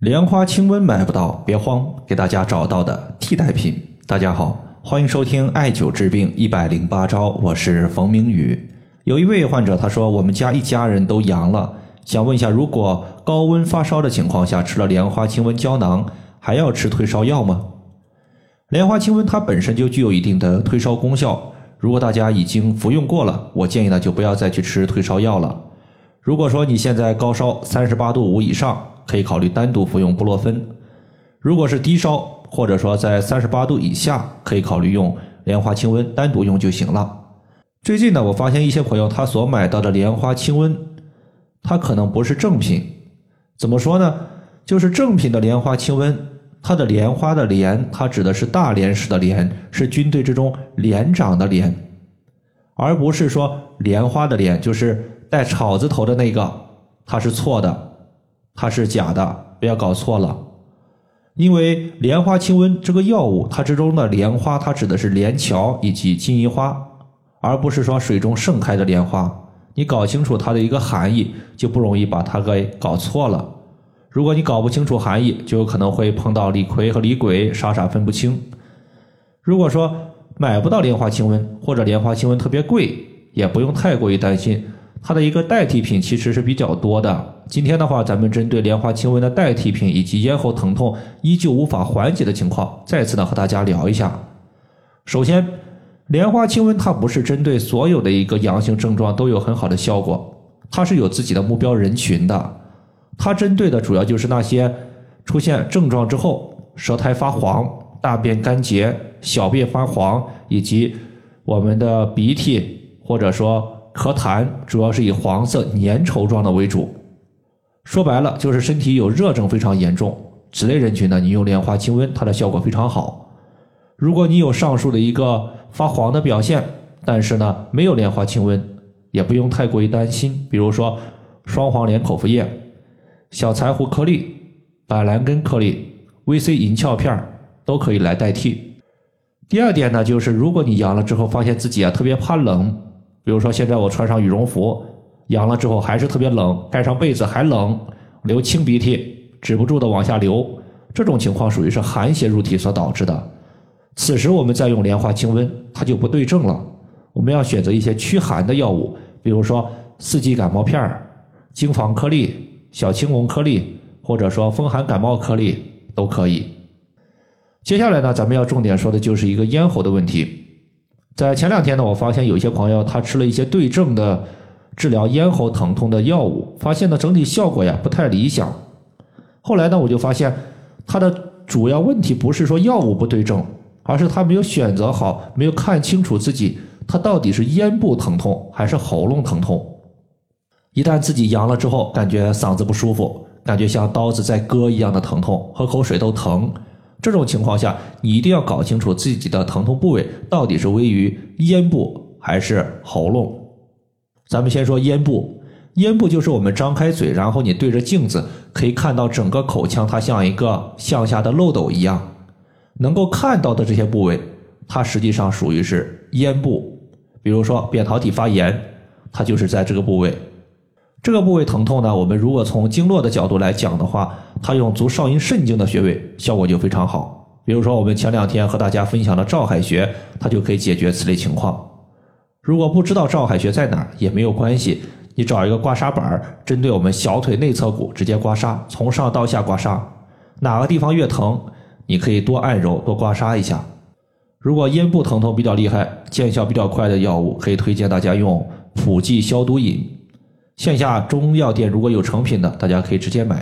莲花清瘟买不到，别慌，给大家找到的替代品。大家好，欢迎收听艾灸治病一百零八招，我是冯明宇。有一位患者他说，我们家一家人都阳了，想问一下，如果高温发烧的情况下吃了莲花清瘟胶囊，还要吃退烧药吗？莲花清瘟它本身就具有一定的退烧功效，如果大家已经服用过了，我建议呢就不要再去吃退烧药了。如果说你现在高烧三十八度五以上，可以考虑单独服用布洛芬；如果是低烧或者说在三十八度以下，可以考虑用莲花清瘟单独用就行了。最近呢，我发现一些朋友他所买到的莲花清瘟，它可能不是正品。怎么说呢？就是正品的莲花清瘟，它的莲花的莲，它指的是大连市的连，是军队之中连长的连，而不是说莲花的莲，就是带草字头的那个，它是错的。它是假的，不要搞错了。因为莲花清瘟这个药物，它之中的莲花，它指的是莲桥以及金银花，而不是说水中盛开的莲花。你搞清楚它的一个含义，就不容易把它给搞错了。如果你搞不清楚含义，就有可能会碰到李逵和李鬼，傻傻分不清。如果说买不到莲花清瘟，或者莲花清瘟特别贵，也不用太过于担心。它的一个代替品其实是比较多的。今天的话，咱们针对莲花清瘟的代替品以及咽喉疼痛依旧无法缓解的情况，再次呢和大家聊一下。首先，莲花清瘟它不是针对所有的一个阳性症状都有很好的效果，它是有自己的目标人群的。它针对的主要就是那些出现症状之后舌苔发黄、大便干结、小便发黄，以及我们的鼻涕或者说。咳痰主要是以黄色粘稠状的为主，说白了就是身体有热症非常严重，此类人群呢，你用莲花清瘟，它的效果非常好。如果你有上述的一个发黄的表现，但是呢没有莲花清瘟，也不用太过于担心。比如说双黄连口服液、小柴胡颗粒、板蓝根颗粒、VC 银翘片都可以来代替。第二点呢，就是如果你阳了之后，发现自己啊特别怕冷。比如说，现在我穿上羽绒服，阳了之后还是特别冷，盖上被子还冷，流清鼻涕，止不住的往下流，这种情况属于是寒邪入体所导致的。此时我们再用莲花清瘟，它就不对症了。我们要选择一些驱寒的药物，比如说四季感冒片儿、经防颗粒、小青龙颗粒，或者说风寒感冒颗粒都可以。接下来呢，咱们要重点说的就是一个咽喉的问题。在前两天呢，我发现有些朋友他吃了一些对症的治疗咽喉疼痛的药物，发现呢整体效果呀不太理想。后来呢，我就发现他的主要问题不是说药物不对症，而是他没有选择好，没有看清楚自己他到底是咽部疼痛还是喉咙疼痛。一旦自己阳了之后，感觉嗓子不舒服，感觉像刀子在割一样的疼痛，喝口水都疼。这种情况下，你一定要搞清楚自己的疼痛部位到底是位于咽部还是喉咙。咱们先说咽部，咽部就是我们张开嘴，然后你对着镜子可以看到整个口腔，它像一个向下的漏斗一样，能够看到的这些部位，它实际上属于是咽部。比如说扁桃体发炎，它就是在这个部位。这个部位疼痛呢，我们如果从经络的角度来讲的话，它用足少阴肾经的穴位效果就非常好。比如说我们前两天和大家分享的照海穴，它就可以解决此类情况。如果不知道照海穴在哪儿也没有关系，你找一个刮痧板儿，针对我们小腿内侧骨直接刮痧，从上到下刮痧，哪个地方越疼，你可以多按揉多刮痧一下。如果咽部疼痛比较厉害、见效比较快的药物，可以推荐大家用普济消毒饮。线下中药店如果有成品的，大家可以直接买；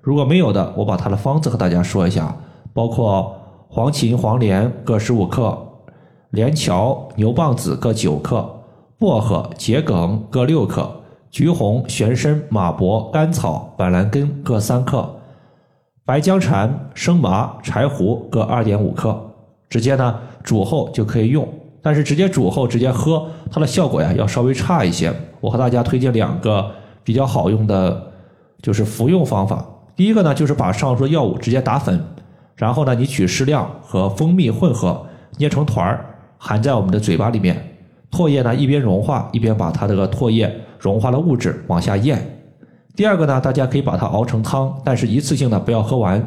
如果没有的，我把它的方子和大家说一下，包括黄芩、黄连各十五克，连翘、牛蒡子各九克，薄荷、桔梗各六克，橘红、玄参、马勃、甘草、板蓝根各三克，白僵蝉、生麻、柴胡各二点五克，直接呢煮后就可以用。但是直接煮后直接喝，它的效果呀要稍微差一些。我和大家推荐两个比较好用的，就是服用方法。第一个呢，就是把上述药物直接打粉，然后呢，你取适量和蜂蜜混合，捏成团儿，含在我们的嘴巴里面。唾液呢一边融化，一边把它这个唾液融化的物质往下咽。第二个呢，大家可以把它熬成汤，但是一次性呢不要喝完。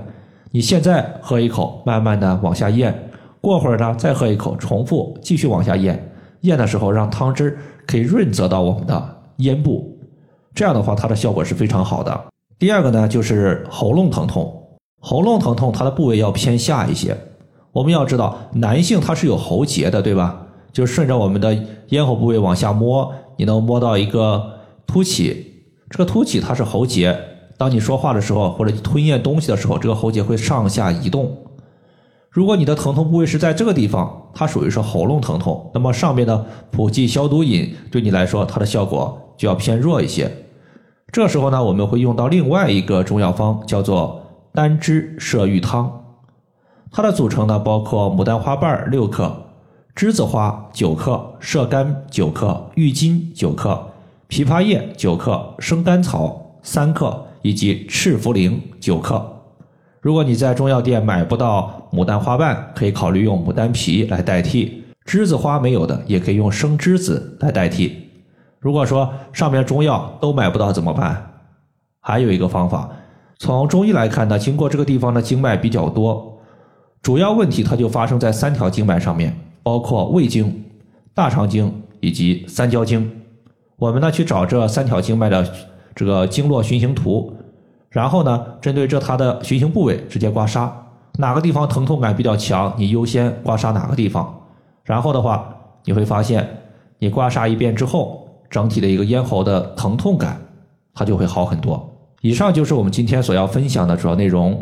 你现在喝一口，慢慢的往下咽，过会儿呢再喝一口，重复继续往下咽。咽的时候让汤汁可以润泽到我们的咽部，这样的话它的效果是非常好的。第二个呢就是喉咙疼痛，喉咙疼痛它的部位要偏下一些。我们要知道，男性他是有喉结的，对吧？就顺着我们的咽喉部位往下摸，你能摸到一个凸起。这个凸起它是喉结，当你说话的时候或者吞咽东西的时候，这个喉结会上下移动。如果你的疼痛部位是在这个地方，它属于是喉咙疼痛，那么上面的普济消毒饮对你来说，它的效果就要偏弱一些。这时候呢，我们会用到另外一个中药方，叫做丹栀麝玉汤。它的组成呢，包括牡丹花瓣六克、栀子花九克、射干九克、郁金九克。枇杷叶九克，生甘草三克，以及赤茯苓九克。如果你在中药店买不到牡丹花瓣，可以考虑用牡丹皮来代替；栀子花没有的，也可以用生栀子来代替。如果说上面中药都买不到怎么办？还有一个方法，从中医来看呢，经过这个地方的经脉比较多，主要问题它就发生在三条经脉上面，包括胃经、大肠经以及三焦经。我们呢去找这三条经脉的这个经络循行图，然后呢针对这它的循行部位直接刮痧，哪个地方疼痛感比较强，你优先刮痧哪个地方。然后的话你会发现，你刮痧一遍之后，整体的一个咽喉的疼痛感它就会好很多。以上就是我们今天所要分享的主要内容。